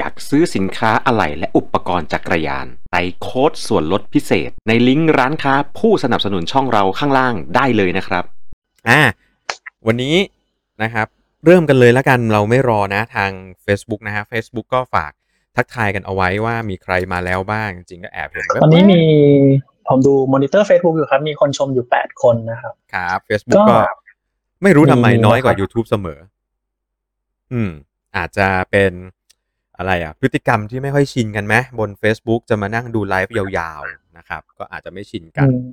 อยากซื้อสินค้าอะไหล่และอุปกรณ์จักรยานใส่โค้ดส่วนลดพิเศษ ในลิงก์ร้านค้าผู้สนับสนุนช่องเราข้างล่างได้เลยนะครับ อ่า วันนี้นะครับ เริ่มกันเลยแล้วกันเราไม่รอนะทาง Facebook นะฮะ Facebook ก็ฝากทักทายกันเอาไว้ว่ามีใครมาแล้วบ้างจริงๆก็แอบเห็นแว๊บๆตอนนี้มีผมดู monitor Facebook อยู่ครับ มีคนชมอยู่แปดคนนะครับ ครับ Facebook ก็ก็ไม่รู้ทำไมมีน้อยกว่านะครับ YouTube เสมอ อืม อาจจะเป็น อะไรอะพฤติกรรมที่ไม่ค่อยชินกันไหมบน Facebook จะมานั่งดูไลฟ์ยาวๆนะครับ ก็อาจจะไม่ชินกันอืม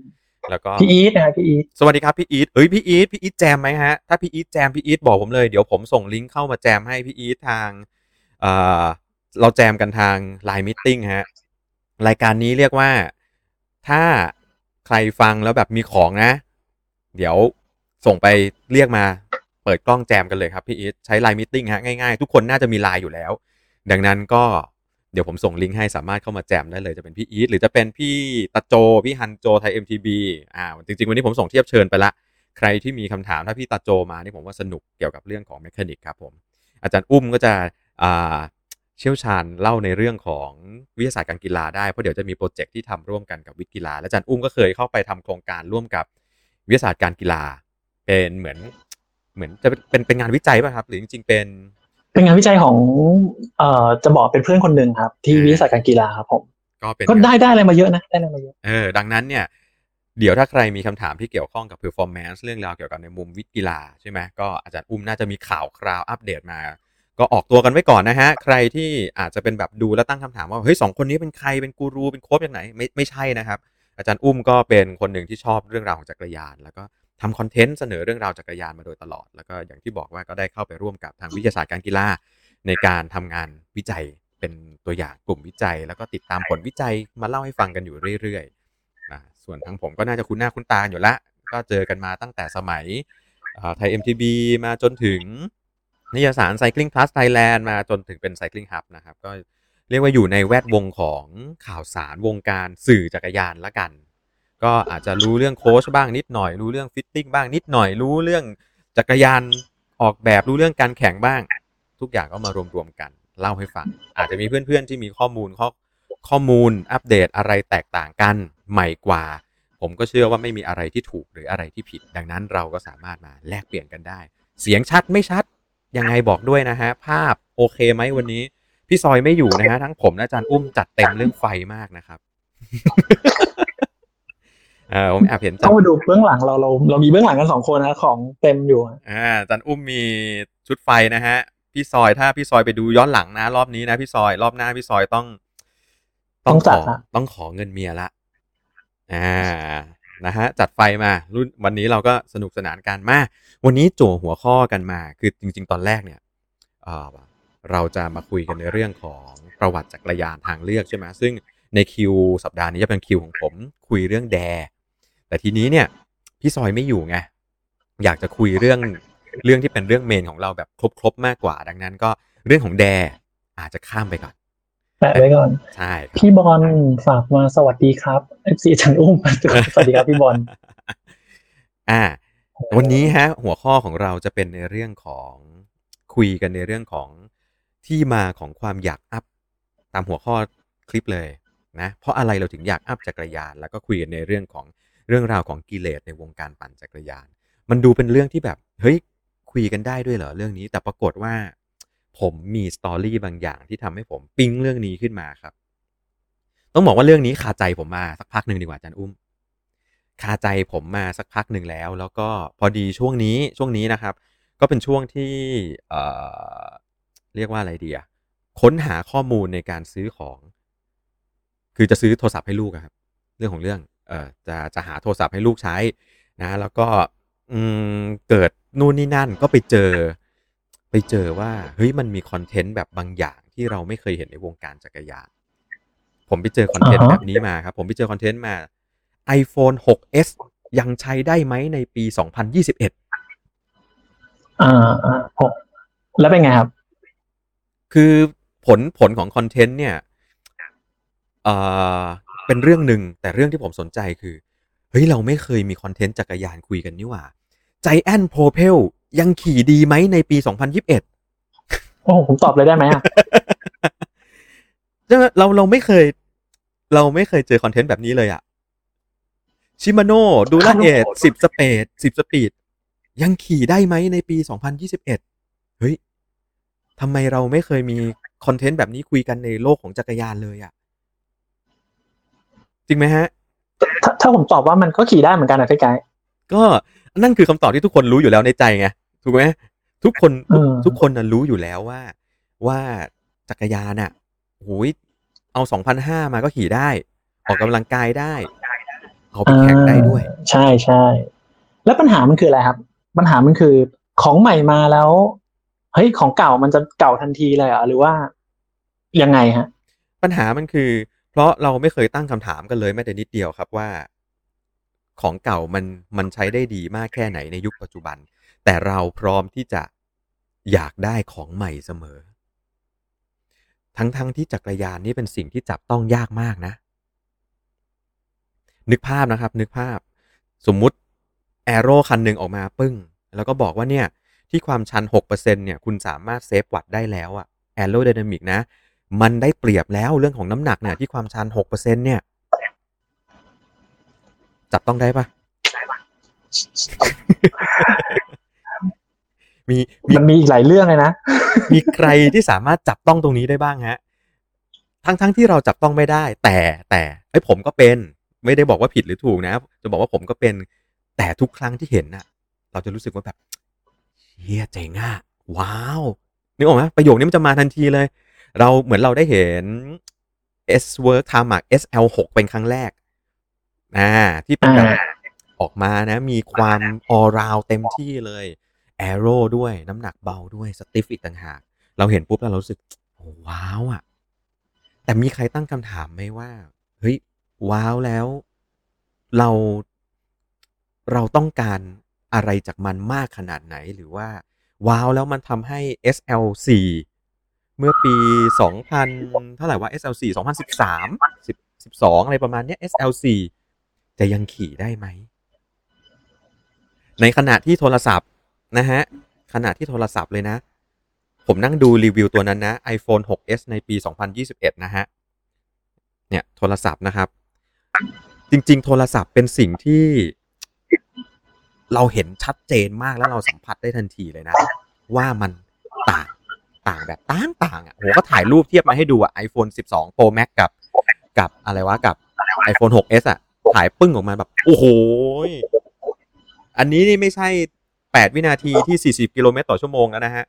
แล้วก็พี่อีทนะครับพี่อีทสวัสดีครับพี่อีทเอ้ยพี่อีทพี่อีทแจมไหมฮะถ้าพี่อีทแจมพี่อีทบอกผมเลยเดี๋ยวผมส่งลิงก์เข้ามาแจมให้พี่อีททางเอ่อเราแจมกันทาง Line Meeting ฮะรายการนี้เรียกว่าถ้าใครฟังแล้วแบบมีของนะ เดี๋ยวส่งไปเรียกมาเปิดกล้องแจมกันเลยครับพี่อีทใช้ Line Meeting ฮะง่ายๆ ทุกคนน่าจะมีไลน์อยู่แล้ว ดังนั้นก็เดี๋ยวผมส่งลิงก์ให้สามารถเข้ามาแจมได้เลยจะเป็นพี่อีทหรือจะเป็นพี่ตะโจ พี่ฮันโจไทย MTB อ่าจริง ๆ วันนี้ผมส่งเทียบเชิญไปละ ใครที่มีคำถามถ้าพี่ตาโจมานี่ผมว่าสนุกเกี่ยวกับเรื่องของ mechanic ครับผมอาจารย์อุ้มก็จะอ่าเชี่ยวชาญเล่าในเรื่องของวิทยาศาสตร์การกีฬาได้เพราะเดี๋ยวจะมีโปรเจกต์ที่ทำร่วมกันกับวิทย์กีฬาและอาจารย์อุ้มก็เคยเข้าไปทำโครงการร่วมกับวิทยาศาสตร์การกีฬา เป็นเหมือนเหมือนจะเป็นเป็นงานวิจัยป่ะครับ หรือจริงๆเป็น เป็นงานวิจัยของเอ่อจะบอกเป็นเพื่อนคนหนึ่งครับ ที่อ่าวิทยาศาสตร์การกีฬาครับผม ก็เป็นก็ได้ได้อะไรมาเยอะนะ ได้อะไรมาเยอะเออดังนั้นเนี่ย เดี๋ยวถ้าใครมีคำถามที่เกี่ยวข้องกับ performance เรื่องราวเกี่ยวกับในมุมวิทย์กีฬาใช่ไหมก็อาจารย์อุ้มน่าจะมีข่าวคราวอัปเดตมา ก็ออกตัวกันไว้ก่อนนะฮะ ใครที่อาจจะเป็นแบบดูแล้วตั้งคำถามว่าเฮ้ยสองคนนี้เป็นใครเป็นกูรูเป็นโค้ชอย่างไหนไม่ไม่ใช่นะครับ อาจารย์อุ้มก็เป็นคนหนึ่งที่ชอบเรื่องราวของจักรยานแล้วก็ ทำคอนเทนต์เสนอเรื่องราวจักรยานมาโดยตลอด แล้วก็อย่างที่บอกว่าก็ได้เข้าไปร่วมกับทางวิทยาศาสตร์การกีฬาในการทำงานวิจัยเป็นตัวอย่างกลุ่มวิจัย แล้วก็ติดตามผลวิจัยมาเล่าให้ฟังกันอยู่เรื่อยๆนะส่วนทางผมก็น่าจะคุ้นหน้าคุ้นตาอยู่ละ ก็เจอกันมาตั้งแต่สมัยไทย MTB มาจนถึงนิยสาร Cycling Plus Thailand มาจนถึงเป็น Cycling Hub นะครับ ก็เรียกว่าอยู่ในแวดวงของข่าวสารวงการสื่อจักรยานละกัน ก็อาจจะรู้เรื่องโค้ชบ้างนิดหน่อย รู้เรื่อง fitting บ้างนิดหน่อย รู้เรื่องจักรยานออกแบบรู้เรื่องการแข่งบ้าง ทุกอย่างก็มารวมๆกัน เล่าให้ฟัง อาจจะมีเพื่อนๆที่มีข้อมูลข้อข้อมูลอัปเดตอะไรแตกต่างกันใหม่กว่า ผมก็เชื่อว่าไม่มีอะไรที่ถูกหรืออะไรที่ผิด ดังนั้นเราก็สามารถมาแลกเปลี่ยนกันได้ เสียงชัดไม่ชัด ยังไงบอกด้วยนะฮะ ภาพโอเคไหมวันนี้ พี่ซอยไม่อยู่นะฮะทั้งผมและอาจารย์อุ้มจัดเต็มเรื่องไฟมากนะครับ เออผมแอบเห็นจัต้ดองมาดูเบื้องหลังเราเราเรามีเบื้องหลังกันสองคนนะของเต็มอยู่อ่าอาจารย์อุ้มมีชุดไฟนะฮะ พี่ซอยถ้าพี่ซอยไปดูย้อนหลังนะ รอบนี้นะพี่ซอยรอบหน้าพี่ซอยต้อง ต้องจัดขอละต้องขอเงินเมียละอ่านะฮะจัดไฟมารุ่นวันนี้เราก็สนุกสนานกันมาวันนี้จั่วหัวข้อกันมา คือจริง ๆ ตอนแรกเนี่ยเอ่อเราจะมาคุยกันในเรื่องของประวัติจักรยานทางเลือกใช่ไหมซึ่งในคิวสัปดาห์นี้จะเป็นคิวของผมคุยเรื่องแด แต่ทีนี้เนี่ยพี่ซอยไม่อยู่ไงอยากจะคุยเรื่องเรื่องที่เป็นเรื่อง main ของเราแบบครบๆมากกว่า ดังนั้นก็เรื่องของแดอาจจะข้ามไปก่อนแปะไว้ก่อนใช่ครับพี่บอลฝากมาสวัสดีครับ FC จันอุ้มสวัสดีครับพี่บอลอ่า วันนี้ฮะ หัวข้อของเราจะเป็นในเรื่องของคุยกันในเรื่องของที่มาของความอยากอัพตามหัวข้อคลิปเลยนะ เพราะอะไรเราถึงอยากอัพจักรยาน แล้วก็คุยกันในเรื่องของ เรื่องราวของกิเลสในวงการปั่นจักรยาน มันดูเป็นเรื่องที่แบบเฮ้ยคุยกันได้ด้วยเหรอเรื่องนี้ แต่ปรากฏว่า ผมมีสตอรี่บางอย่างที่ทำให้ผมปิ๊งเรื่องนี้ขึ้นมาครับ ต้องบอกว่าเรื่องนี้คาใจผมมาสักพักหนึ่งดีกว่าอาจารย์อุ้มคาใจผมมาสักพักหนึ่งแล้ว แล้วก็พอดีช่วงนี้ช่วงนี้นะครับ ก็เป็นช่วงที่เเรียกว่าอะไรดีอะค้นหาข้อมูลในการซื้อของ คือจะซื้อโทรศัพท์ให้ลูกครับ เรื่องของเรื่อง จะจะหาโทรศัพท์ให้ลูกใช้นะแล้วก็อืมเกิดนู่นนี่นั่นก็ไปเจอ ไปเจอว่าเฮ้ยมันมีคอนเทนต์แบบบางอย่างที่เราไม่เคยเห็นในวงการจักรยานผมไปเจอคอนเทนต์อ่าฮะแบบนี้มาครับ ผมไปเจอคอนเทนต์มา iPhone 6s ยังใช้ได้ไหมในปี 2021อ่าอ่าหกแล้วเป็นไงครับ คือผลผลของคอนเทนต์เนี่ย เอ่อเป็นเรื่องหนึ่งแต่เรื่องที่ผมสนใจคือ เฮ้ย เราไม่เคยมีคอนเทนต์จักรยานคุยกันนี่หว่า Giant Propel ยังขี่ดีไหมในปี 2021 โอ้ผมตอบเลยได้ไหมอะใช่ไหมเราเราไม่เคย เราไม่เคยเจอคอนเทนต์แบบนี้เลยอะชิมาโน่ดูลันเอทสิบสเปดสิบสปีด ยังขี่ได้ไหมในปีสองพันยี่สิบเอ็ดเฮ้ยทำไมเราไม่เคยมีคอนเทนต์แบบนี้คุยกันในโลกของจักรยานเลยอะ จริงไหมฮะถ้าถ้าผมตอบว่ามันก็ขี่ได้เหมือนกันนะพี่ไกด์ก็นั่นคือคำตอบที่ทุกคนรู้อยู่แล้วในใจไงถูกไหมทุกคนทุกอืมทุกคนน่ะรู้อยู่แล้วว่า ว่าจักรยานอะโหยเอาสองพันห้ามาก็ขี่ได้ ออกกำลังกายได้ เอาไปแข่งได้ด้วยอ่าใช่ใช่แล้วปัญหามันคืออะไรครับ ปัญหามันคือของใหม่มาแล้วเฮ้ยของเก่ามันจะเก่าทันทีเลยเหรอหรือว่ายังไงฮะ ปัญหามันคือ เพราะเราไม่เคยตั้งคำถามกันเลยแม้แต่นิดเดียวครับว่า ของเก่ามันมันใช้ได้ดีมากแค่ไหนในยุคปัจจุบัน แต่เราพร้อมที่จะอยากได้ของใหม่เสมอ ทั้งๆทที่จักรยานนี่เป็นสิ่งที่จับต้องยากมากนะ นึกภาพนะครับ นึกภาพ สมมุติแอโร่คันหนึ่งออกมาปึ้ง แล้วก็บอกว่าเนี่ย ที่ความชัน 6%เนี่ย คุณสามารถเซฟวัตต์ได้แล้วอะแอโร d y นามิกนะ มันได้เปรียบแล้วเรื่องของน้ำหนักเนี่ยที่ความชัน6%เนี่ย จับต้องได้ปะมีมีมันมีอีกหลายเรื่องเลยนะ มีใครที่สามารถจับต้องตรงนี้ได้บ้างฮะ ทั้งทั้งที่เราจับต้องไม่ได้ แต่แต่ไอ้ยผมก็เป็น ไม่ได้บอกว่าผิดหรือถูกนะ จะบอกว่าผมก็เป็น แต่ทุกครั้งที่เห็นน่ะ เราจะรู้สึกว่าแบบเฮียเจ๋งอะว้าวนึกออกไหมประโยคนี้มันจะมาทันทีเลย เราเหมือนเราได้เห็น S Work t a m a c SL6 เป็นครั้งแรกอ่าที่เป็นแบบอ่าออกมานะ มีความออราวเต็มที่เลยแอโร่ด้วยน้ำหนักเบาด้วยสติฟอีกต่างหาก เราเห็นปุ๊บแล้วเรารู้สึกโอ้ว้าวอะ แต่มีใครตั้งคำถามไหมว่า เฮ้ย ว้าวแล้ว เราเราต้องการอะไรจากมันมากขนาดไหนหรือว่า ว้าวแล้วมันทำให้ SL4 เมื่อปี 2000 เท่าไหร่ว่า SL4 2013 10 12 อะไรประมาณเนี้ย SL4 จะยังขี่ได้ไหม ในขณะที่โทรศัพท์นะฮะ ขณะที่โทรศัพท์เลยนะ ผมนั่งดูรีวิวตัวนั้นนะ iPhone 6s ในปี 2021 นะฮะ เนี่ย โทรศัพท์นะครับ จริง ๆ โทรศัพท์เป็นสิ่งที่เราเห็นชัดเจนมากแล้วเราสัมผัสได้ทันทีเลยนะ ว่ามัน ต่างแบบต่างต่างๆอะโหก็ถ่ายรูปเทียบมาให้ดูอะ iPhone 12 Pro Max กับ กับอะไรวะกับ iPhone 6s อะถ่ายปึ้งออกมาแบบ โอ้โห อันนี้นี่ไม่ใช่ 8 วินาทีที่ 40 กิโลเมตรต่อชั่วโมงแล้วนะฮะ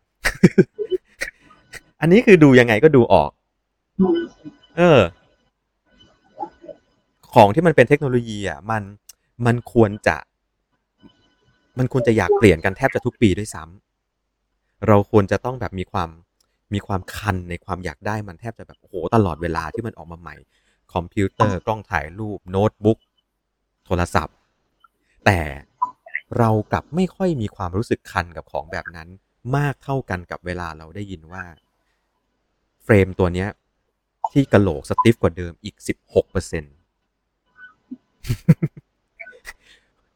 อันนี้คือดูยังไงก็ดูออก เออ ของที่มันเป็นเทคโนโลยีอะ มันมันควรจะ มันควรจะอยากเปลี่ยนกันแทบจะทุกปีด้วยซ้ำเราควรจะต้องแบบมีความ มีความคันในความอยากได้มันแทบจะแบบโอ้โหตลอดเวลาที่มันออกมาใหม่ คอมพิวเตอร์กล้องถ่ายรูปโน้ตบุ๊กโทรศัพท์ แต่เรากลับไม่ค่อยมีความรู้สึกคันกับของแบบนั้น มากเท่ากันกับเวลาเราได้ยินว่า เฟรมตัวเนี้ย ที่กระโหลกสติฟกว่าเดิมอีก16เปอร์เซ็น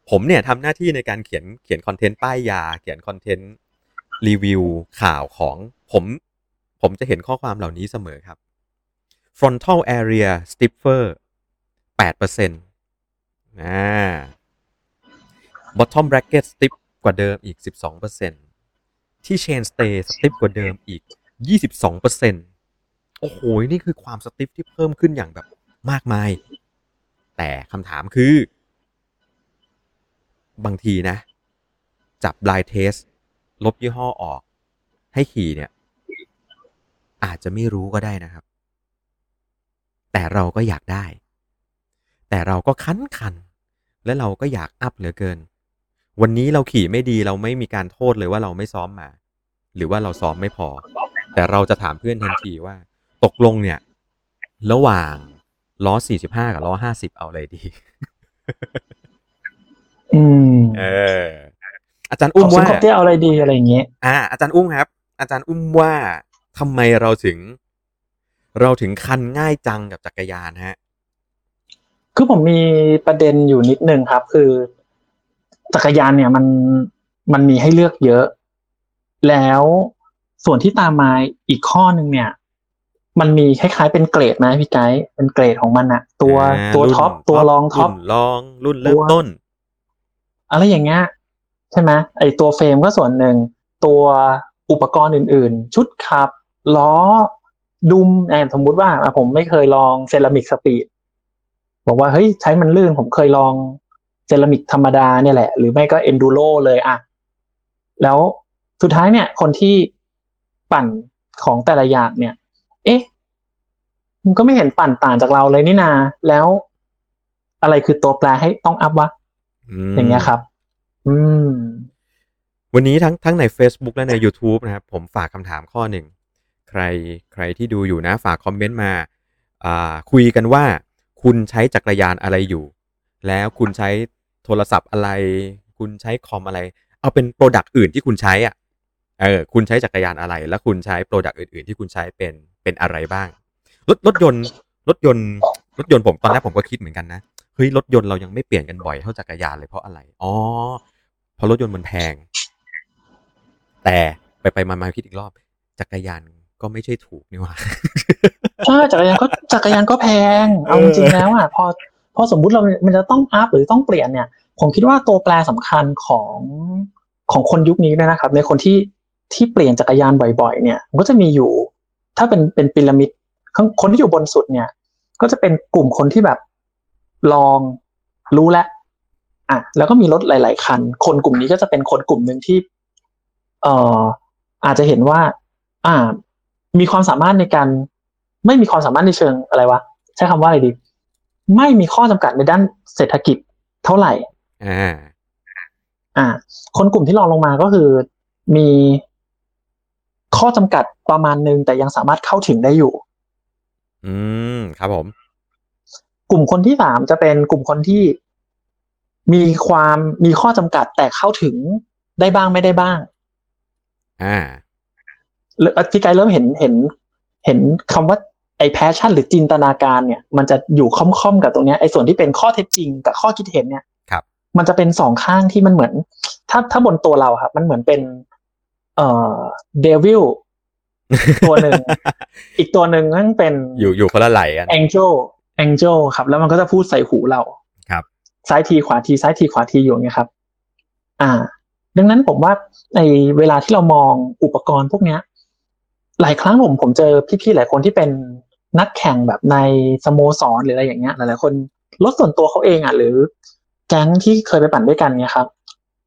ผมเนี่ยทำหน้าที่ในการเขียนเขียนคอนเทนต์ป้ายยา เขียนคอนเทนต์รีวิวข่าวของผม ผมจะเห็นข้อความเหล่านี้เสมอครับ frontal area stiffer 8%อ่า bottom bracket stiff กว่าเดิมอีก 12%ที่ chain stay stiff กว่าเดิมอีก 22%โอ้โห นี่คือความสติฟที่เพิ่มขึ้นอย่างแบบมากมาย แต่คำถามคือ บางทีนะ จับ blind test ลบยี่ห้อออก ให้ขี่เนี่ย อาจจะไม่รู้ก็ได้นะครับ แต่เราก็อยากได้ แต่เราก็คันคันๆและเราก็อยากอัพเหลือเกิน วันนี้เราขี่ไม่ดีเราไม่มีการโทษเลยว่าเราไม่ซ้อมมา หรือว่าเราซ้อมไม่พอ แต่เราจะถามเพื่อนทันทีว่า ตกลงเนี่ย ระหว่างล้อ45กับล้อ50เอาอะไรดี อืม เออ อาจารย์อุ้มขอว่าซื้อคอปเตี้ยเอาอะไรดีอะไรอย่างเงี้ย อ่า อาจารย์อุ้มครับ อาจารย์อุ้มว่า ทำไมเราถึง เราถึงคันง่ายจังกับจักรยานฮะ คือผมมีประเด็นอยู่นิดนึงครับ คือ จักรยานเนี่ยมันมันมีให้เลือกเยอะ แล้วส่วนที่ตามมาอีกข้อหนึ่งเนี่ย มันมีคล้าย ๆ เป็นเกรดไหมพี่ไกด์เป็นเกรดของมันอะตัวอ่าตัวรุ่นท็อปตัวรองท็อปรุ่นรองรุ่นเริ่มตัวต้น อะไรอย่างเงี้ยใช่ไหมไอตัวเฟรมก็ส่วนหนึ่งตัวอุปกรณ์อื่น ๆ ชุดขับ ล้อดุมแอนสมมุติว่าอะผมไม่เคยลอง CeramicSpeed บอกว่าเฮ้ยใช้มันลื่นผมเคยลองเซรามิกธรรมดาเนี่ยแหละ หรือไม่ก็ Enduro เลยอะแล้วสุดท้ายเนี่ย คนที่ปั่นของแต่ละอย่างเนี่ย เอ๊ะมันก็ไม่เห็นปั่นต่างจากเราเลยนี่นา แล้วอะไรคือตัวแปรให้ต้องอัพวะมอย่างเงี้ยครับ อืม วันนี้ทั้งทั้งใน Facebook และใน YouTube นะครับ ผมฝากคำถามข้อหนึ่ง ใครใครที่ดูอยู่นะฝากคอมเมนต์มาคุยกันว่าคุณใช้จักรยานอะไรอยู่ แล้วคุณใช้โทรศัพท์อะไร คุณใช้คอมอะไร เอาเป็น product อื่นที่คุณใช้อะเออคุณใช้จักรยานอะไร แล้วคุณใช้ product อื่น ๆ ที่คุณใช้เป็นเป็นอะไรบ้าง รถรถยนต์รถยนต์รถยนต์ผมตอนแรกผมก็คิดเหมือนกันนะเฮ้ยรถยนต์เรายังไม่เปลี่ยนกันบ่อยเท่าจักรยานเลยเพราะอะไรอ๋อเพราะรถยนต์มันแพง แต่ไปไปมามาคิดอีกรอบ จักรยาน ก็ไม่ใช่ถูกนี่หว่าใช่จักรยานก็จักรยานก็แพง เอาจริงๆแล้วอะพอพอสมมุติเรามันจะต้องอัพหรือต้องเปลี่ยนเนี่ย ผมคิดว่าตัวแปรสำคัญของของคนยุคนี้เนยนะครับ ในคนที่ที่เปลี่ยนจักรยานบ่อยๆ เนี่ยมันก็จะมีอยู่ ถ้าเป็นเป็นพีระมิดข้างคนที่อยู่บนสุดเนี่ย ก็จะเป็นกลุ่มคนที่แบบลองรู้แล้วอะแล้วก็มีรถหลาย ๆ คัน คนกลุ่มนี้ก็จะเป็นคนกลุ่มหนึ่งที่ เอ่ออาจจะเห็นว่า อ่า มีความสามารถในการ ไม่มีความสามารถในเชิงอะไรวะใช้คำว่าอะไรดี ไม่มีข้อจำกัดในด้านเศรษฐกิจเท่าไหร่อ่าอ่า คนกลุ่มที่รองลงมาก็คือมีข้อจำกัดประมาณหนึ่งแต่ยังสามารถเข้าถึงได้อยู่ อืมครับผม กลุ่มคนที่สามจะเป็นกลุ่มคนที่มีความมีข้อจำกัดแต่เข้าถึงได้บ้างไม่ได้บ้าง อ่าเริ่ม พี่ไกด์เริ่มเห็นเห็นเห็นคำว่าไอ้แพชชั่นหรือจินตนาการเนี่ย มันจะอยู่ค่อมๆกับตรงเนี้ยไอ้ส่วนที่เป็นข้อเท็จจริงกับข้อคิดเห็นเนี่ยครับมันจะเป็นสองข้างที่มันเหมือน ถ้าถ้าบนตัวเราครับมันเหมือนเป็น เอ่อเดวิลตัวหนึ่งอีกตัวหนึ่งนั่นเป็นอยู่อยู่คนละไหลกันแองเจลแองเจลครับ แล้วมันก็จะพูดใส่หูเราครับซ้ายทีขวาทีซ้ายทีขวาทีอยู่อย่างเงี้ยครับ อ่า ดังนั้นผมว่าในเวลาที่เรามองอุปกรณ์พวกเนี้ย หลายครั้งผมผมเจอพี่ๆหลายคนที่เป็นนักแข่งแบบในสโมสรหรืออะไรอย่างเงี้ยหลายๆคนรถส่วนตัวเขาเองอะหรือแก๊งที่เคยไปปั่นด้วยกันเนี่ยครับ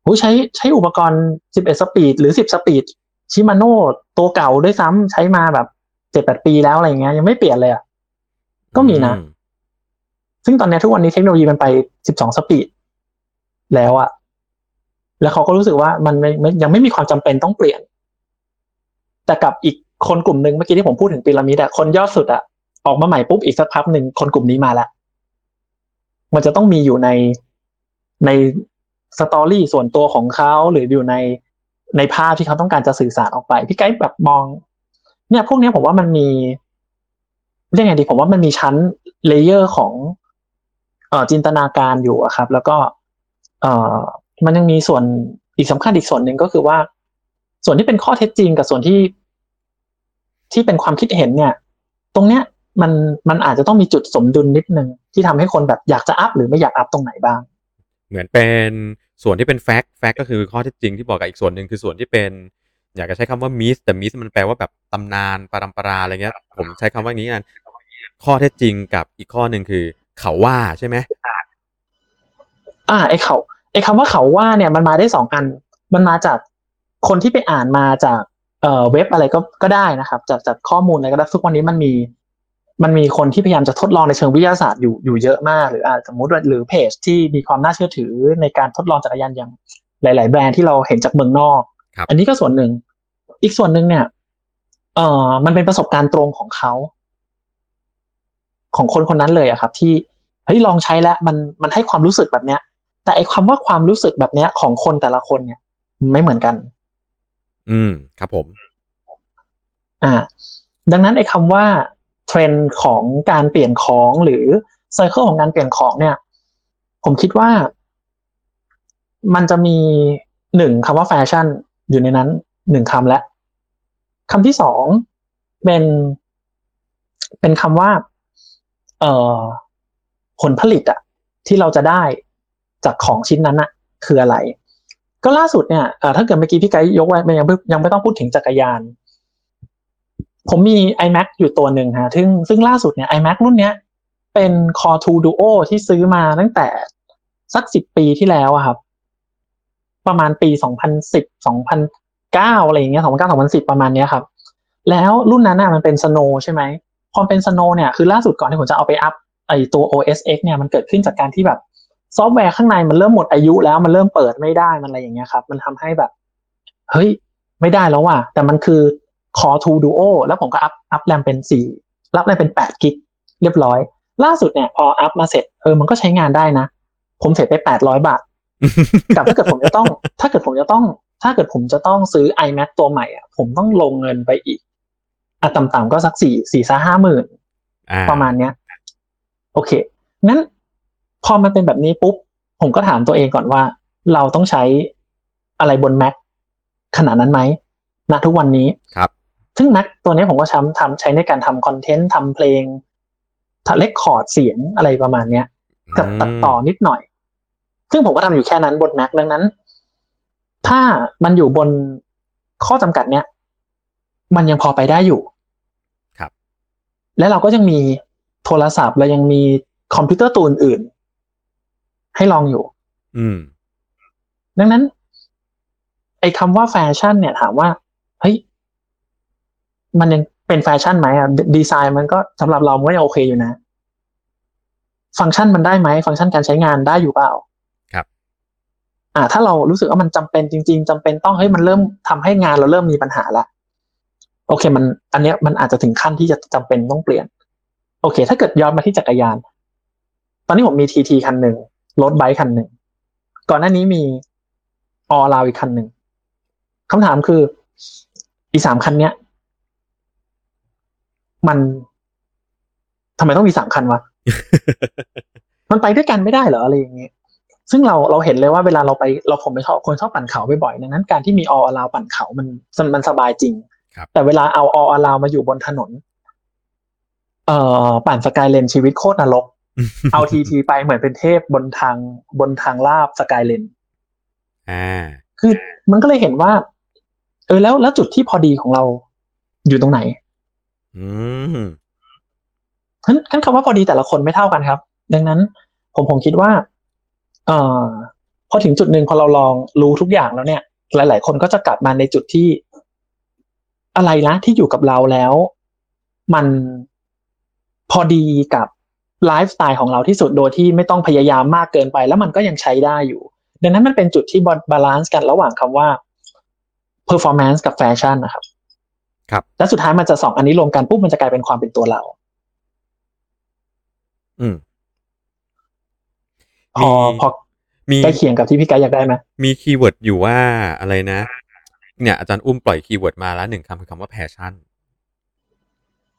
โอ้ยใช้ใช้อุปกรณ์ 11 สปีดหรือ 10 สปีด Shimano ตัวเก่าด้วยซ้ำใช้มาแบบเจ็ดแปดปีแล้วอะไรอย่างเงี้ยยังไม่เปลี่ยนเลยอะก็มีนะอืซึ่งตอนเนี้ยทุกวันนี้เทคโนโลยีมันไป12สปีดแล้วอะแล้วเขาก็รู้สึกว่ามันไม่ไม่ยังไม่มีความจำเป็นต้องเปลี่ยน แต่กับอีก คนกลุ่มหนึ่งเมื่อกี้ที่ผมพูดถึงพีระมิดอะคนยอดสุดอะออกมาใหม่ปุ๊บอีกสักพักหนึ่งคนกลุ่มนี้มาละมันจะต้องมีอยู่ในใน story ส่วนตัวของเขาหรืออยู่ในในภาพที่เขาต้องการจะสื่อสารออกไป พี่ไกด์แบบมอง เนี่ย พวกนี้ผมว่ามันมีเรียกไงดีผมว่ามันมีชั้น layer ของเอ่อจินตนาการอยู่อะครับ แล้วก็ เอ่อมันยังมีส่วนอีกสำคัญอีกส่วนหนึ่งก็คือว่า ส่วนที่เป็นข้อเท็จจริงกับส่วนที่ ที่เป็นความคิดเห็นเนี่ย ตรงเนี้ยมันมันอาจจะต้องมีจุดสมดุลนิดนึง ที่ทำให้คนแบบอยากจะอัพหรือไม่อยากอัพตรงไหนบ้าง เหมือนเป็นส่วนที่เป็น fact fact ก็คือข้อเท็จจริงที่บอกกับอีกส่วนหนึ่งคือส่วนที่เป็น อยากจะใช้คำว่า myth แต่ myth มันแปลว่าแบบตำนานปรำปราอะไรเงี้ย ผมใช้คำว่านี้กันข้อเท็จจริงกับอีกข้อหนึ่งคือ เขาว่าใช่ไหมอ่าไอเขาไอคำว่าเขาว่าเนี่ยมันมาได้สองอัน มันมาจากคนที่ไปอ่านมาจาก เอ่อเว็บอะไรก็ก็ได้นะครับ จากจากข้อมูลอะไรก็ได้ทุกวันนี้มันมี มันมีคนที่พยายามจะทดลองในเชิงวิทยาศาสตร์อยู่อยู่เยอะมาก หรืออาจสมมติว่าหรือเพจที่มีความน่าเชื่อถือในการทดลองจักรยานอย่างหลาย ๆ แบรนด์ที่เราเห็นจากเมืองนอกครับอันนี้ก็ส่วนหนึ่ง อีกส่วนหนึ่งเนี่ย เอ่อมันเป็นประสบการณ์ตรงของเขาของคนคนนั้นเลยอะครับ ที่เฮ้ยลองใช้แล้วมันมันให้ความรู้สึกแบบเนี้ย แต่ไอความว่าความรู้สึกแบบเนี้ยของคนแต่ละคนเนี่ย ไม่เหมือนกัน อืม ครับผม อ่า ดังนั้นไอ้คำว่าเทรนด์ของการเปลี่ยนของหรือไซเคิลของการเปลี่ยนของเนี่ย ผมคิดว่า มันจะมีหนึ่งคำว่าแฟชั่นอยู่ในนั้นหนึ่งคำและคำที่สองเป็น เป็นคำว่า เอ่อ ผลผลิตอะที่เราจะได้จากของชิ้นนั้นอะคืออะไร ก็ล่าสุดเนี่ยถ้าเกิดเมื่อกี้พี่ไกด์ยกไว้ยังยังไม่ต้องพูดถึงจักรยาน ผมมี iMac อยู่ตัวหนึ่งฮะซึ่งซึ่งล่าสุดเนี่ย iMac รุ่นเนี้ยเป็น Core 2 Duo ที่ซื้อมาตั้งแต่สักสิบปีที่แล้วอะครับ ประมาณปีสองพันสิบสองพันเก้าอะไรอย่างเงี้ยสองพันเก้าสองพันสิบประมาณเนี้ยครับ แล้วรุ่นนั้นน่ะมันเป็น Snow ใช่ไหมพอเป็น Snow เนี่ยคือล่าสุดก่อนที่ผมจะเอาไปอัพไอตัว OS X เนี่ยมันเกิดขึ้นจากการที่แบบ ซอฟต์แวร์ข้างในมันเริ่มหมดอายุแล้วมันเริ่มเปิดไม่ได้มันอะไรอย่างเงี้ยครับ มันทำให้แบบ เฮ้ย ไม่ได้แล้วว่ะ แต่มันคือ Core 2 Duo แล้วผมก็อัพอัพแรมเป็นสี่รับแรมเป็นแปด gig เรียบร้อย ล่าสุดเนี่ยพออัพมาเสร็จเออมันก็ใช้งานได้นะ ผมเสร็จไปแปดร้อยบาทกับถ้าเกิดผมจะต้อง ถ้าเกิดผมจะต้อง ถ้าเกิดผมจะต้องซื้อ iMac ตัวใหม่อะผมต้องลงเงินไปอีกอะต่ำๆก็สักสี่สี่ซะห้าหมื่นอ่าประมาณเนี้ย โอเคงั้น พอมันเป็นแบบนี้ปุ๊บ ผมก็ถามตัวเองก่อนว่า เราต้องใช้อะไรบน Mac ขนาดนั้นไหมณทุกวันนี้ครับ ซึ่ง Mac ตัวนี้ผมก็ใช้ทำใช้ในการทำคอนเทนต์ทำเพลงทำเลคคอร์ดเสียงอะไรประมาณเนี้ยกับตัดต่อนิดหน่อย ซึ่งผมก็ทำอยู่แค่นั้นบน Mac ดังนั้น ถ้ามันอยู่บนข้อจำกัดเนี้ยมันยังพอไปได้อยู่ ครับ และเราก็ยังมีโทรศัพท์เรายังมีคอมพิวเตอร์ตัวอื่นๆ ให้ลองอยู่ อืม ดังนั้น ไอ้คำว่าแฟชั่น เนี่ย ถามว่าเฮ้ยมันยังเป็นแฟชั่นไหมอะดีไซน์มันก็สำหรับเรามันก็ยังโอเคอยู่นะ ฟังก์ชันมันได้ไหมฟังก์ชันการใช้งานได้อยู่เปล่าครับอ่าถ้าเรารู้สึกว่ามันจำเป็นจริง ๆจำเป็นต้องเฮ้ยมันเริ่มทำให้งานเราเริ่มมีปัญหาละโอเคมัน อันเนี้ยมันอาจจะถึงขั้นที่จะจำเป็นต้องเปลี่ยน โอเค ถ้าเกิดย้อนมาที่จักรยาน ตอนนี้ผมมีทีทีคันหนึ่ง รถไบค์คันหนึ่ง ก่อนหน้านี้มีออลาวอีกคันหนึ่งคำถามคือ อีสามคันเนี้ย มันทำไมต้องมีสามคันวะ มันไปด้วยกันไม่ได้เหรออะไรอย่างเงี้ยซึ่งเราเราเห็นเลยว่าเวลาเราไปเราผมไปชอบคนชอบปั่นเขาบ่อยๆดังนั้นการที่มีออลาวปั่นเขามันมันสบายจริงครับแต่เวลาเอาออลาวมาอยู่บนถนน เอ่อปั่นสกายเลนชีวิตโคตรนรก เอาทีทีไปเหมือนเป็นเทพบนทางบนทางลาบสกายเลนอ่า คือมันก็เลยเห็นว่า เออแล้วแล้วจุดที่พอดีของเราอยู่ตรงไหน อืมขั้นขั้นคำว่าพอดีแต่ละคนไม่เท่ากันครับ ดังนั้น ผมผมคิดว่าเอ่อพอถึงจุดหนึ่งพอเราลองรู้ทุกอย่างแล้วเนี่ย หลาย ๆ คนก็จะกลับมาในจุดที่อะไรนะที่อยู่กับเราแล้ว มันพอดีกับ ไลฟ์สไตล์ของเราที่สุดโดยที่ไม่ต้องพยายามมากเกินไป แล้วมันก็ยังใช้ได้อยู่ ดังนั้นมันเป็นจุดที่balance กันระหว่างคำว่า performance กับแฟชั่นนะครับ ครับ และสุดท้ายมันจะสองอันนี้รวมกันปุ๊บมันจะกลายเป็นความเป็นตัวเรา อืมพอมีพอมีใกล้เคียงกับที่พี่ไกด์อยากได้ไหมมี keyword อยู่ว่าอะไรนะ เนี่ยอาจารย์อุ้มปล่อย keyword มาแล้วหนึ่งคำคือคำว่า passion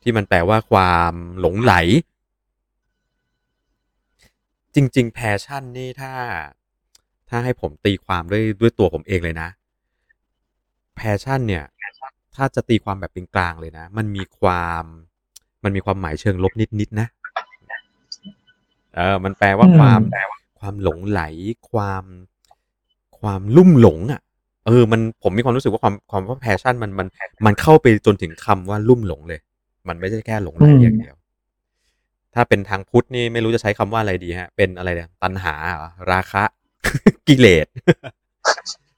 ที่มันแปลว่าความหลงไหล จริง ๆ passion นี่ถ้า ถ้าให้ผมตีความด้วยด้วยตัวผมเองเลยนะ passion เนี่ย ถ้าจะตีความแบบเป็นกลางเลยนะ มันมีความ มันมีความหมายเชิงลบนิดๆนะเออ มันแปลว่าความความหลงไหล ความ ความลุ่มหลงอะ เออ มัน ผมมีความรู้สึกว่าความ ความว่า passion มัน มัน มันเข้าไปจนถึงคำว่าลุ่มหลงเลย มันไม่ใช่แค่หลงไหลอย่างเดียว ถ้าเป็นทางพุทธนี่ไม่รู้จะใช้คำว่าอะไรดีฮะ เป็นอะไรเนี่ยตัณหาราคะ กิเลส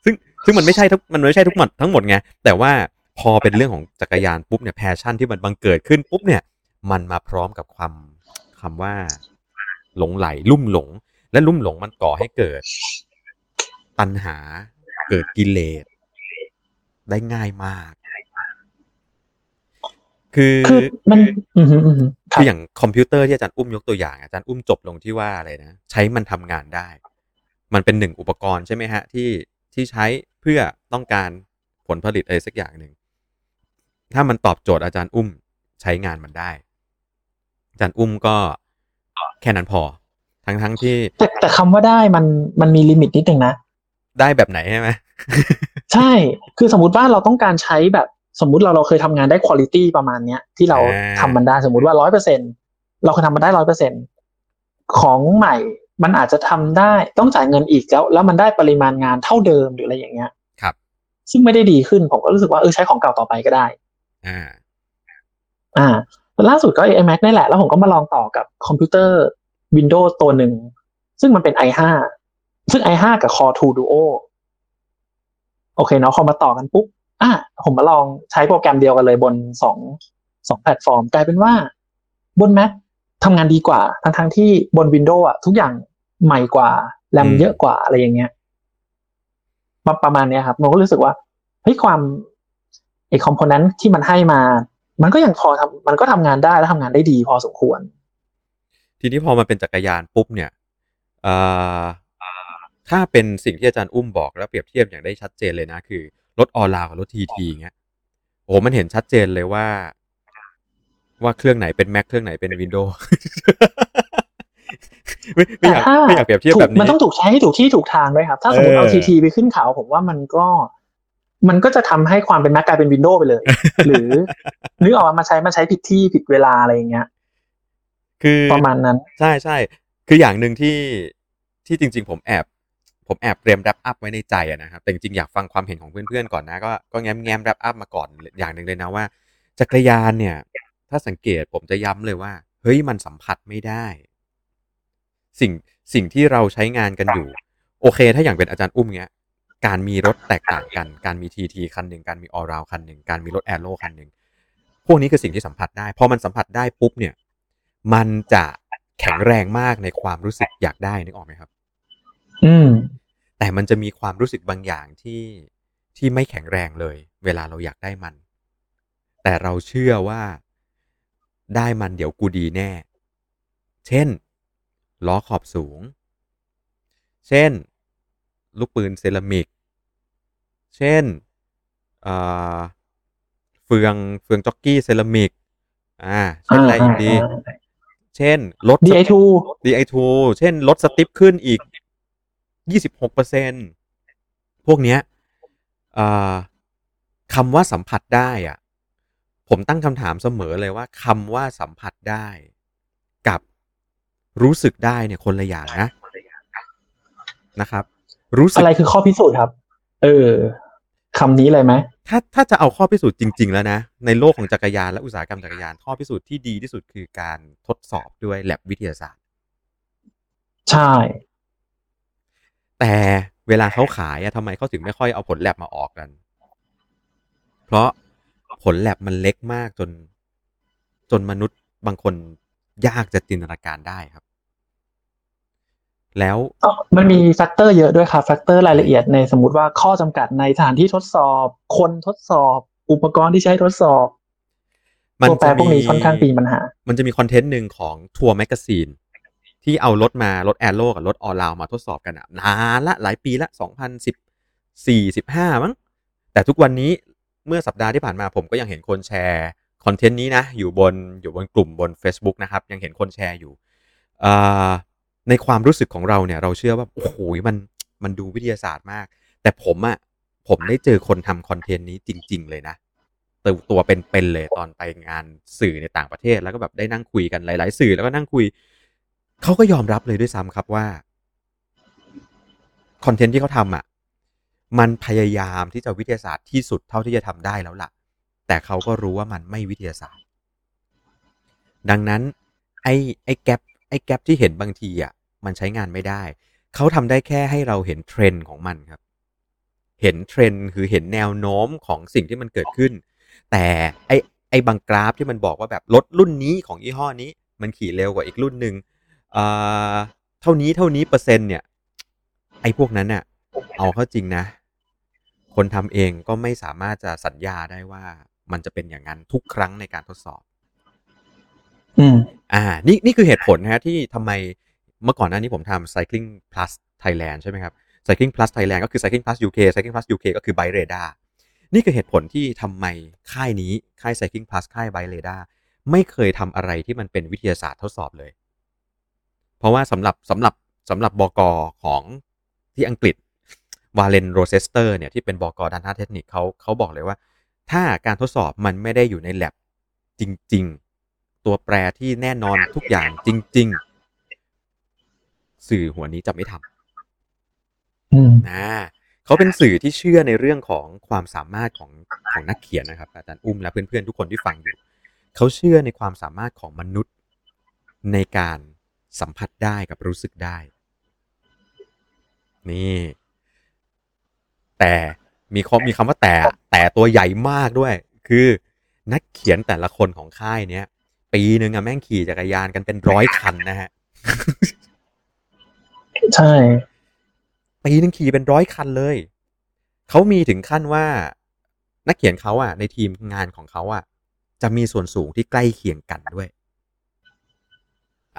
ซึ่งซึ่งมันไม่ใช่ทุกมันไม่ใช่ทุกหมดทั้งหมดไง แต่ว่าพอเป็นเรื่องของจักรยานปุ๊บเนี่ยแพชชั่นที่มันบังเกิดขึ้นปุ๊บเนี่ย มันมาพร้อมกับความคำว่าหลงไหล ลุ่มหลง และลุ่มหลงมันก่อให้เกิด ตัณหาเกิดกิเลสได้ง่ายมาก คือคือมันอ คคืรับออย่างคอมพิวเตอร์ที่อาจารย์อุ้มยกตัวอย่าง อาจารย์อุ้มจบลงที่ว่าอะไรนะใช้มันทำงานได้ มันเป็นหนึ่งอุปกรณ์ใช่ไหมฮะที่ที่ใช้เพื่อต้องการผลผลิตอะไรสักอย่างหนึ่งถ้ามันตอบโจทย์อาจารย์อุ้มใช้งานมันได้ อาจารย์อุ้มก็แค่นั้นพอ ทั้งทั้งที่ แต่แต่คำว่าได้มันมันมี limit นิดนึงนะ ได้แบบไหนใช่ไหมใช่ คือสมมติว่าเราต้องการใช้แบบ สมมุติเราเราเคยทำงานได้คุณ i t y ประมาณเนี้ยที่เราอ่าทำมันได้สมมุติว่าร้อยเปอร์เซ็นเราเคยทำมันได้ร้อยเปอร์เซ็นของใหม่มันอาจจะทำได้ต้องจ่ายเงินอีกแล้ว แล้วมันได้ปริมาณงานเท่าเดิมหรืออะไรอย่างเงี้ย ครับ ซึ่งไม่ได้ดีขึ้นผมก็รู้สึกว่าเออใช้ของเก่าต่อไปก็ได้ อ่า อ่าแล้วล่าสุดก็ iMac นี่แหละ แล้วผมก็มาลองต่อกับคอมพิวเตอร์ Windows ตัวหนึ่ง ซึ่งมันเป็น i5 ซึ่ง i5 กับ Core 2 Duo โอเคเนาะพอมาต่อกันปุ๊บ อะผมมาลองใช้โปรแกรมเดียวกันเลยบนสองสองแพลตฟอร์มกลายเป็นว่า บน Mac ทำงานดีกว่า ทั้งทั้งๆที่บน Windows อะทุกอย่างใหม่กว่าแรมอืมเยอะกว่าอะไรอย่างเงี้ยมาประมาณเนี้ยครับผมก็รู้สึกว่าเฮ้ยความไอ component ที่มันให้มา มันก็ยังพอทำมันก็ทำงานได้และทำงานได้ดีพอสมควร ทีนี้พอมาเป็นจักรยานปุ๊บเนี่ยเอ่อถ้าเป็นสิ่งที่อาจารย์อุ้มบอกแล้วเปรียบเทียบอย่างได้ชัดเจนเลยนะ คือ รถออนไลน์กับรถทีทีเงี้ยโอ้โหมันเห็นชัดเจนเลยว่า ว่าเครื่องไหนเป็น Mac เครื่องไหนเป็น Windows ไม่ไม่อยากแต่ถ้าไม่อยากเปรียบเทียบถูกแบบนี้มันต้องถูกใช้ให้ถูกที่ถูกทางด้วยครับ ถ้าสมมติเออเอาทีทีไปขึ้นเขาผมว่ามันก็มันก็จะทำให้ความเป็น Mac กลายเป็นวินโดว์ไปเลย หรือนึกออกมามาใช้มาใช้ผิดที่ผิดเวลาอะไรอย่างเงี้ย คือประมาณนั้น ใช่ใช่คืออย่างหนึ่งที่ที่จริง ๆ ผมแอบ ผมแอบเตรียมแรปอัพไว้ในใจนะครับแต่จริงๆอยากฟังความเห็นของเพื่อนๆก่อนนะ ก็ก็แง้มแง้มแรปอัพมาก่อนอย่างหนึ่งเลยนะว่า จักรยานเนี่ย ถ้าสังเกตผมจะย้ำเลยว่า เฮ้ยมันสัมผัสไม่ได้ สิ่งสิ่งที่เราใช้งานกันอยู่ โอเค ถ้าอย่างเป็นอาจารย์อุ้มเงี้ย การมีรถแตกต่างกัน การมีทีทีคันหนึ่งการมีออราวคันหนึ่งการมีรถแอโร่คันหนึ่งพวกนี้คือสิ่งที่สัมผัสได้พอมันสัมผัสได้ปุ๊บเนี่ย มันจะแข็งแรงมากในความรู้สึกอยากได้นึกออกไหมครับ อืมแต่มันจะมีความรู้สึกบางอย่างที่ที่ไม่แข็งแรงเลย เวลาเราอยากได้มัน แต่เราเชื่อว่าได้มันเดี๋ยวกูดีแน่ เช่น ล้อขอบสูง เช่น ลูกปืนเซรามิก เช่นเอ่อเฟืองเฟืองจ็อกกี้เซรามิก อ่า เช่นอะไรอีกดี เช่น รถ DI2 DI2 เช่นลดสติปขึ้นอีก 26เปอร์เซ็นพวกเนี้ยเอ่อคำว่าสัมผัสได้อะผมตั้งคำถามเสมอเลยว่าคำว่าสัมผัสได้กับรู้สึกได้เนี่ยคนละอย่างนะนะครับ รู้สึกอะไรคือข้อพิสูจน์ครับ เออคำนี้เลยไหมถ้าถ้าจะเอาข้อพิสูจน์จริง ๆ แล้วนะ ในโลกของจักรยานและอุตสาหกรรมจักรยาน ข้อพิสูจน์ที่ดีที่สุดคือการทดสอบด้วยแลบวิทยาศาสตร์ ใช่ แต่เวลาเขาขายอะทำไมเขาถึงไม่ค่อยเอาผลแลบมาออกกัน เพราะผลแล็บมันเล็กมากจน จนมนุษย์บางคนยากจะจินตนาการได้ครับ แล้วอ๋อมันมี factor เยอะด้วยครับ factor รายละเอียดในสมมติว่าข้อจำกัดในสถานที่ทดสอบ คนทดสอบ อุปกรณ์ที่ใช้ทดสอบมันตัวแปรจะพวกนี้ค่อนข้างมีปัญหา มันจะมี content หนึ่งของ Tour Magazine ที่เอารถมารถแอโร่กับรถออลาวมาทดสอบกันอะนานละหลายปีละสองพันสิบสี่สิบห้ามั้ง แต่ทุกวันนี้เมื่อสัปดาห์ที่ผ่านมาผมก็ยังเห็นคนแชร์คอนเทนต์นี้นะ อยู่บนอยู่บนกลุ่มบน Facebook นะครับ ยังเห็นคนแชร์อยู่ ในความรู้สึกของเราเนี่ย เราเชื่อว่า โอ้โหมันมันดูวิทยาศาสตร์มาก แต่ผมอะผมได้เจอคนทำคอนเทนต์นี้จริง ๆ เลยนะตัวตัวเป็นๆเลยตอนไปงานสื่อในต่างประเทศแล้วก็แบบได้นั่งคุยกันหลาย ๆ สื่อแล้วก็นั่งคุย เขาก็ยอมรับเลยด้วยซ้ำครับว่าcontent ที่เขาทำอะมันพยายามที่จะวิทยาศาสตร์ที่สุดเท่าที่จะทำได้แล้วล่ะ แต่เขาก็รู้ว่ามันไม่วิทยาศาสตร์ ดังนั้นไอ้ไอ้กราฟไอ้กราฟที่เห็นบางทีอะมันใช้งานไม่ได้ เขาทำได้แค่ให้เราเห็นเทรนด์ของมันครับ เห็นเทรนด์คือเห็นแนวโน้มของสิ่งที่มันเกิดขึ้น แต่ไอ้ไอ้บางกราฟที่มันบอกว่าแบบรถรุ่นนี้ของยี่ห้อนี้ มันขี่เร็วกว่าอีกรุ่นหนึ่ง เอ่อเท่านี้เท่านี้เปอร์เซ็นต์เนี่ย ไอ้พวกนั้นน่ะเอาเข้าจริงนะ คนทำเองก็ไม่สามารถจะสัญญาได้ว่ามันจะเป็นอย่างนั้นทุกครั้งในการทดสอบ อืม อ่า นี่นี่คือเหตุผลนะฮะที่ทำไมเมื่อก่อนหน้านี้ผมทำ Cycling Plus Thailand ใช่ไหมครับ Cycling Plus Thailand ก็คือ Cycling Plus UK Cycling Plus UK ก็คือ Bike Radar นี่คือเหตุผลที่ทำไมค่ายนี้ค่าย Cycling Plus ค่าย Bike Radar ไม่เคยทำอะไรที่มันเป็นวิทยาศาสตร์ทดสอบเลย เพราะว่าสำหรับสำหรับสำหรับบกของที่อังกฤษ Warren Rossiter เนี่ยที่เป็นบกด้านหน้าเทคนิคเขาเขาบอกเลยว่า ถ้าการทดสอบมันไม่ได้อยู่ในแ ล็บจริง ๆ ตัวแปรที่แน่นอนทุกอย่างจริง ๆ สื่อหัวนี้จะไม่ทำอืมนะเขาเป็นสื่อที่เชื่อในเรื่องของความสามารถของของนักเขียนนะครับอาจารย์อุ้มและเพื่อนๆทุกคนที่ฟังอยู่เขาเชื่อในความสามารถของมนุษย์ในการ สัมผัสได้กับรู้สึกได้ นี่ แต่มีข้อมีคำว่าแต่แต่ตัวใหญ่มากด้วย คือนักเขียนแต่ละคนของค่ายเนี้ย ปีหนึ่งอะแม่งขี่จักรยานกันเป็นร้อยคันนะฮะ ใช่ ปีหนึงขี่เป็นร้อยคันเลย เขามีถึงขั้นว่า นักเขียนเขาอะในทีมงานของเขาอะจะมีส่วนสูงที่ใกล้เคียงกันด้วย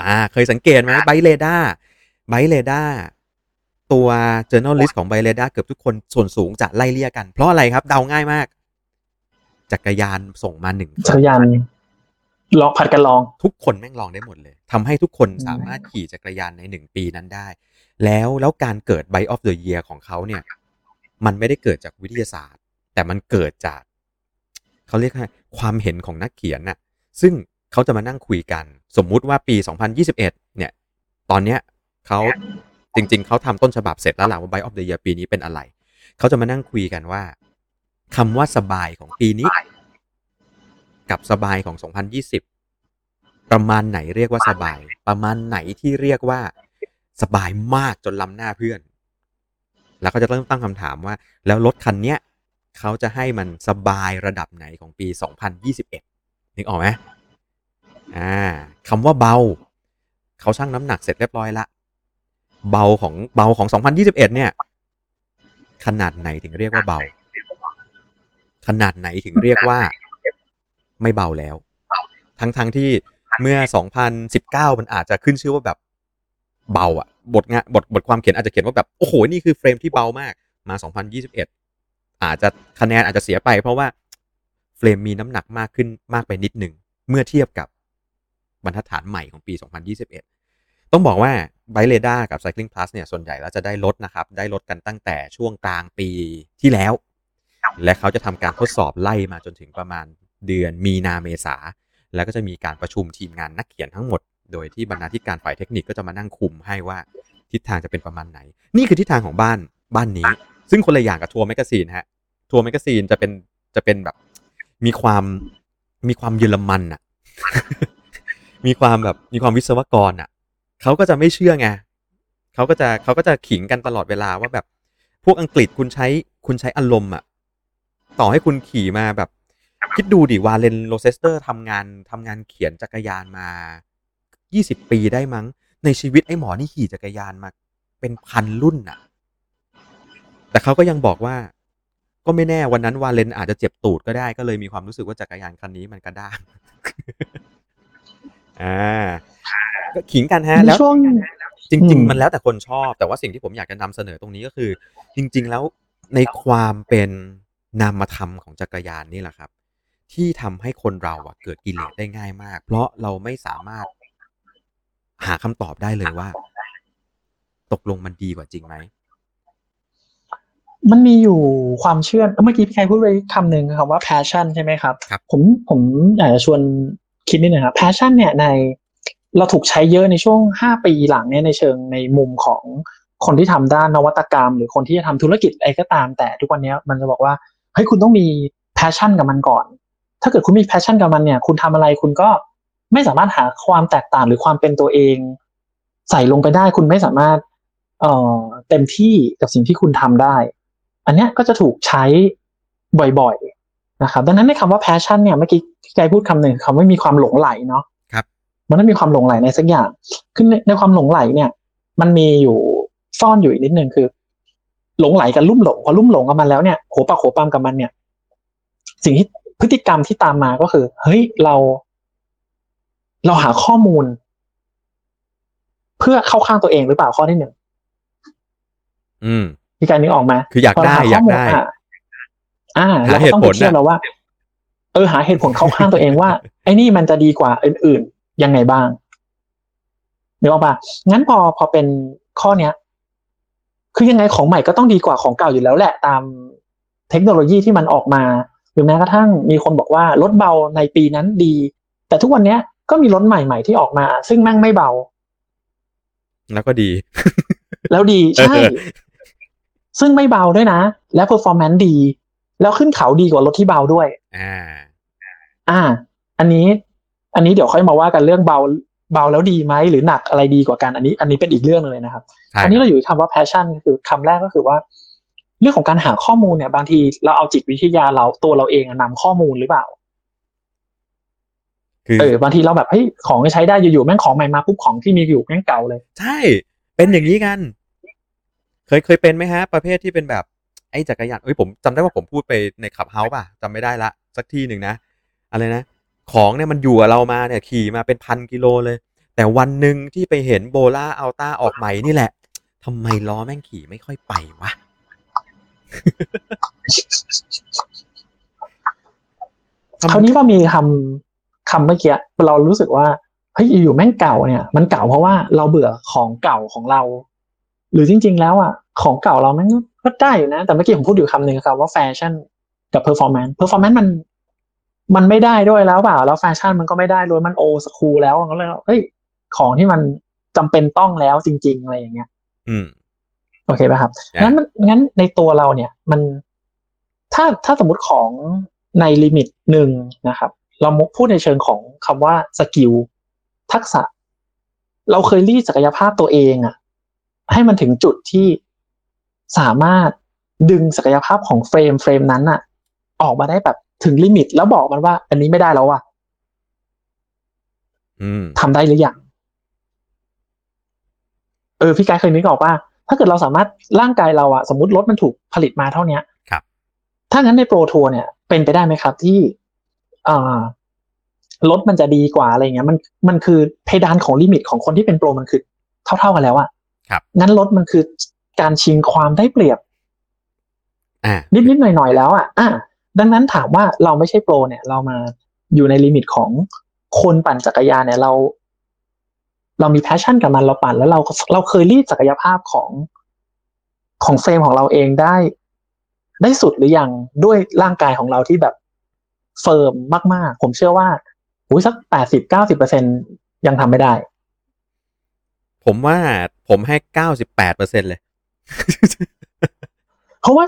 อ่าเคยสังเกตไหมไบเรดาไบเรดาตัว journalist ของไบเรดาเกือบทุกคนส่วนสูงจะไล่เลี่ยกัน เพราะอะไรครับ เดาง่ายมาก จักรยานส่งมาหนึ่งจักรยานลองผัดกันลอง ทุกคนแม่งลองได้หมดเลยทำให้ทุกคนสามารถขี่จักรยานในหนึ่งปีนั้นได้ แล้วแล้วการเกิด Bike of the Year ของเขาเนี่ย มันไม่ได้เกิดจากวิทยาศาสตร์ แต่มันเกิดจาก เขาเรียกว่าความเห็นของนักเขียนน่ะ ซึ่ง เขาจะมานั่งคุยกัน สมมุติว่าปี 2021 เนี่ย ตอนเนี้ยเขาจริง ๆ เขาทำต้นฉบับเสร็จแล้วหล่ะว่า Bike of the Year ปีนี้เป็นอะไร เขาจะมานั่งคุยกันว่าคำว่าสบายของปีนี้ กับสบายของ 2020 ประมาณไหนเรียกว่าสบาย ประมาณไหนที่เรียกว่าสบายมากจนล้ำหน้าเพื่อน แล้วก็จะเริ่มตั้งคำถามว่า แล้วรถคันเนี้ยเขาจะให้มันสบายระดับไหนของปี 2021 นึกออกไหม อ่าคำว่าเบา เขาชั่งน้ำหนักเสร็จเรียบร้อยละ เบาของเบาของ 2021 เนี่ย ขนาดไหนถึงเรียกว่าเบา ขนาดไหนถึงเรียกว่า ไม่เบาแล้ว ทั้งทั้งที่เมื่อ 2019 มันอาจจะขึ้นชื่อว่าแบบเบาอะบทงานบทบทความเขียนอาจจะเขียนว่าแบบโอ้โหนี่คือเฟรมที่เบามากมา 2021 อาจจะคะแนนอาจจะเสียไป เพราะว่าเฟรมมีน้ำหนักมากขึ้นมากไปนิดหนึ่งเมื่อเทียบกับ บรรทัดฐานใหม่ของปี 2021 ต้องบอกว่าไบเ r ดากับ Cycling Plus เนี่ยส่วนใหญ่แล้วจะได้ลดนะครับ ได้ลดกันตั้งแต่ช่วงกลางปีที่แล้ว และเขาจะทำการทดสอบไล่มาจนถึงประมาณเดือนมีนาเมษา แล้วก็จะมีการประชุมทีมงานนักเขียนทั้งหมด โดยที่บรรณาธิการฝ่ายเทคนิคก็จะมานั่งคุมให้ว่าทิศทางจะเป็นประมาณไหน นี่คือทิศทางของบ้านบ้านนี้ ซึ่งคนละอย่างกับ Tour Magazine ฮะ Tour Magazine จะเป็นจะเป็นแบบ มีความมีความเยอรมันอะ มีความแบบมีความวิศวกรอะเขาก็จะไม่เชื่อไงเขาก็จะเขาก็จะขิงกันตลอดเวลาว่าแบบ พวกอังกฤษคุณใช้คุณใช้อารมณ์อะ ต่อให้คุณขี่มาแบบ คิดดูดิ Warren Rossiter ทำงานทำงานเขียนจักรยานมา20ปีได้มั้ง ในชีวิตไอ้หมอนี่ขี่จักรยานมาเป็นพันรุ่นน่ะ แต่เขาก็ยังบอกว่า ก็ไม่แน่วันนั้น Warren อาจจะเจ็บตูดก็ได้ก็เลยมีความรู้สึกว่าจักรยานคันนี้มันกระด้าง อ่าก็ขิงกันฮะในแล้วช่วงจอืริงมๆมันแล้วแต่คนชอบ แต่ว่าสิ่งที่ผมอยากจะนำเสนอตรงนี้ก็คือ จริง ๆ แล้วในความเป็นนามธรรมของจักรยานนี่แหละครับ ที่ทำให้คนเราอะเกิดกิเลสได้ง่ายมาก เพราะเราไม่สามารถหาคำตอบได้เลยว่า ตกลงมันดีกว่าจริงไหมมันมีอยู่ความเชื่อเมื่อกี้พี่ใครพูดไปคำหนึ่งคำว่า passion ใช่ไหมครับครับผมผมอยากจะชวน คิดนิดนึงครับ passion เนี่ยในเราถูกใช้เยอะในช่วงห้าปีหลังเนี่ยในเชิงในมุมของคนที่ทำด้านนวัตกรรม หรือคนที่จะทำธุรกิจอะไรก็ตาม แต่ทุกวันนี้มันจะบอกว่าเฮ้ยคุณต้องมี passion กับมันก่อน ถ้าเกิดคุณมี passion กับมันเนี่ย คุณทำอะไรคุณก็ไม่สามารถหาความแตกต่างหรือความเป็นตัวเอง ใส่ลงไปได้คุณไม่สามารถเอ่อเต็มที่กับสิ่งที่คุณทำได้ อันเนี้ยก็จะถูกใช้บ่อย นะครับดังนั้นในคำว่า passion เนี่ยเมื่อกี้พี่ไกพูดคำหนึ่งคำว่ามีความหลงไหลเนาะครับ มันต้องมีความหลงไหลในสักอย่างคือในในความหลงไหลเนี่ย มันมีอยู่ซ่อนอยู่อีกนิดนึงคือ หลงไหลกับลุ่มหลงพอลุ่มหลงกับมันแล้วเนี่ยโหปากโหปามกับมันเนี่ย สิ่งที่พฤติกรรมที่ตามมาก็คือ เฮ้ยเรา เราหาข้อมูล เพื่อเข้าข้างตัวเองหรือเปล่าข้อที่หนึ่งอืมพี่กายนึกออกไหมคืออยากพเรได้หอยากข้มูลได้ อะอ่าหาเราก็ต้องไปเหตุผลเทียบน่ะแล้วว่า เออหาเหตุผลเข้าข้างตัวเองว่า ไอ้นี่มันจะดีกว่าอื่นๆยังไงบ้างนึกออกปะงั้นพอพอเป็นข้อเนี้ย คือยังไงของใหม่ก็ต้องดีกว่าของเก่าอยู่แล้วแหละตามเทคโนโลยีที่มันออกมาเรือแม้กระทั่งมีคนบอกว่ารถเบาในปีนั้นดี แต่ทุกวันเนี้ยก็มีรถใหม่ๆที่ออกมา ซึ่งแม่งไม่เบา แล้วก็ดี แล้วดีใช่เออซึ่งไม่เบาด้วยนะ และ performance ดี แล้วขึ้นเขาดีกว่ารถที่เบาด้วย อ่า อ่า อันนี้ อันนี้เดี๋ยวค่อยมาว่ากันเรื่องเบาเบาแล้วดีไหมหรือหนักอะไรดีกว่ากันอันนี้ อันนี้เป็นอีกเรื่องหนึงเลยนะครับใช่อันนี้เราอยู่ที่คำว่า passion คือคำแรกก็คือว่า เรื่องของการหาข้อมูลเนี่ยบางทีเราเอาจิตวิทยาเราตัวเราเองอะนำข้อมูลหรือเปล่าคือเออบางทีเราแบบเฮ้ยของใช้ได้อยู่ๆแม่งของใหม่มาปุ๊บของที่มีอยู่แม่งเก่าเลย ใช่ เป็นอย่างนี้กัน เคยเคยเป็นไหมฮะ ประเภทที่เป็นแบบ ไอ้จักรยานเอ้ยผมจำได้ว่าผมพูดไปในขับเฮาส์ป่ะจำไม่ได้ละสักที่หนึ่งนะอะไรนะ ของเนี่ยมันอยู่กับเรามาเนี่ยขี่มาเป็นพันกิโลเลย แต่วันหนึ่งที่ไปเห็นโบล่าอัลต้าออกใหม่นี่แหละทำไมล้อแม่งขี่ไม่ค่อยไปวะคราวนี้ก็มีคำคำเมื่อกี้เรารู้สึกว่าเฮ้ยอยู่แม่งเก่าเนี่ย มันเก่าเพราะว่าเราเบื่อของเก่าของเรา หรือจริง ๆ แล้วอะ ของเก่าเราแม่งก็ได้อยู่นะ แต่เมื่อกี้ผมพูดอยู่คำหนึ่งครับว่าแฟชั่นกับ performance performance มันมันไม่ได้ด้วยแล้วเปล่า แล้วแฟชั่นมันก็ไม่ได้ด้วยมัน old school แล้วก็เลยเฮ้ยของที่มันจำเป็นต้องแล้วจริง ๆ อะไรอย่างเงี้ย อืม โอเคป่ะครับอะงั้นมันงั้นในตัวเราเนี่ย มันถ้าถ้าสมมติของใน limit หนึ่งนะครับ เราพูดในเชิงของคำว่า skill ทักษะ เราเคยรีดศักยภาพตัวเองอะให้มันถึงจุดที่ สามารถดึงศักยภาพของ frame frame นั้นอะออกมาได้แบบถึง limit แล้วบอกมันว่า อันนี้ไม่ได้แล้วว่ะอืมทำได้หรือยังเออพี่กายเคยนึกออกว่า ถ้าเกิดเราสามารถร่างกายเราอะสมมติรถมันถูกผลิตมาเท่าเนี้ยครับถ้างั้นใน Pro Tour เนี่ย เป็นไปได้ไหมครับที่อ่ารถมันจะดีกว่าอะไรเงี้ย มันมันคือเพดานของ limit ของคนที่เป็น pro มันคือเท่าๆกันแล้วอะครับงั้นรถมันคือ การชิงความได้เปรียบอ่านิดๆหน่อยๆแล้วอะอะ ดังนั้นถามว่าเราไม่ใช่ pro เนี่ย เรามาอยู่ใน limit ของคนปั่นจักรยานเนี่ยเรา เรามี passion กับมันเราปั่นแล้วเราเราเคยรีดศักยภาพของของ frame ของเราเองได้ ได้สุดหรือยังด้วยร่างกายของเราที่แบบ firm มาก ๆ ผมเชื่อว่าอุ้ยสักแปดสิบเก้าสิบเปอร์เซ็นยังทำไม่ได้ ผมว่าผมให้เก้าสิบแปดเปอร์เซ็นเลย เพราะว่า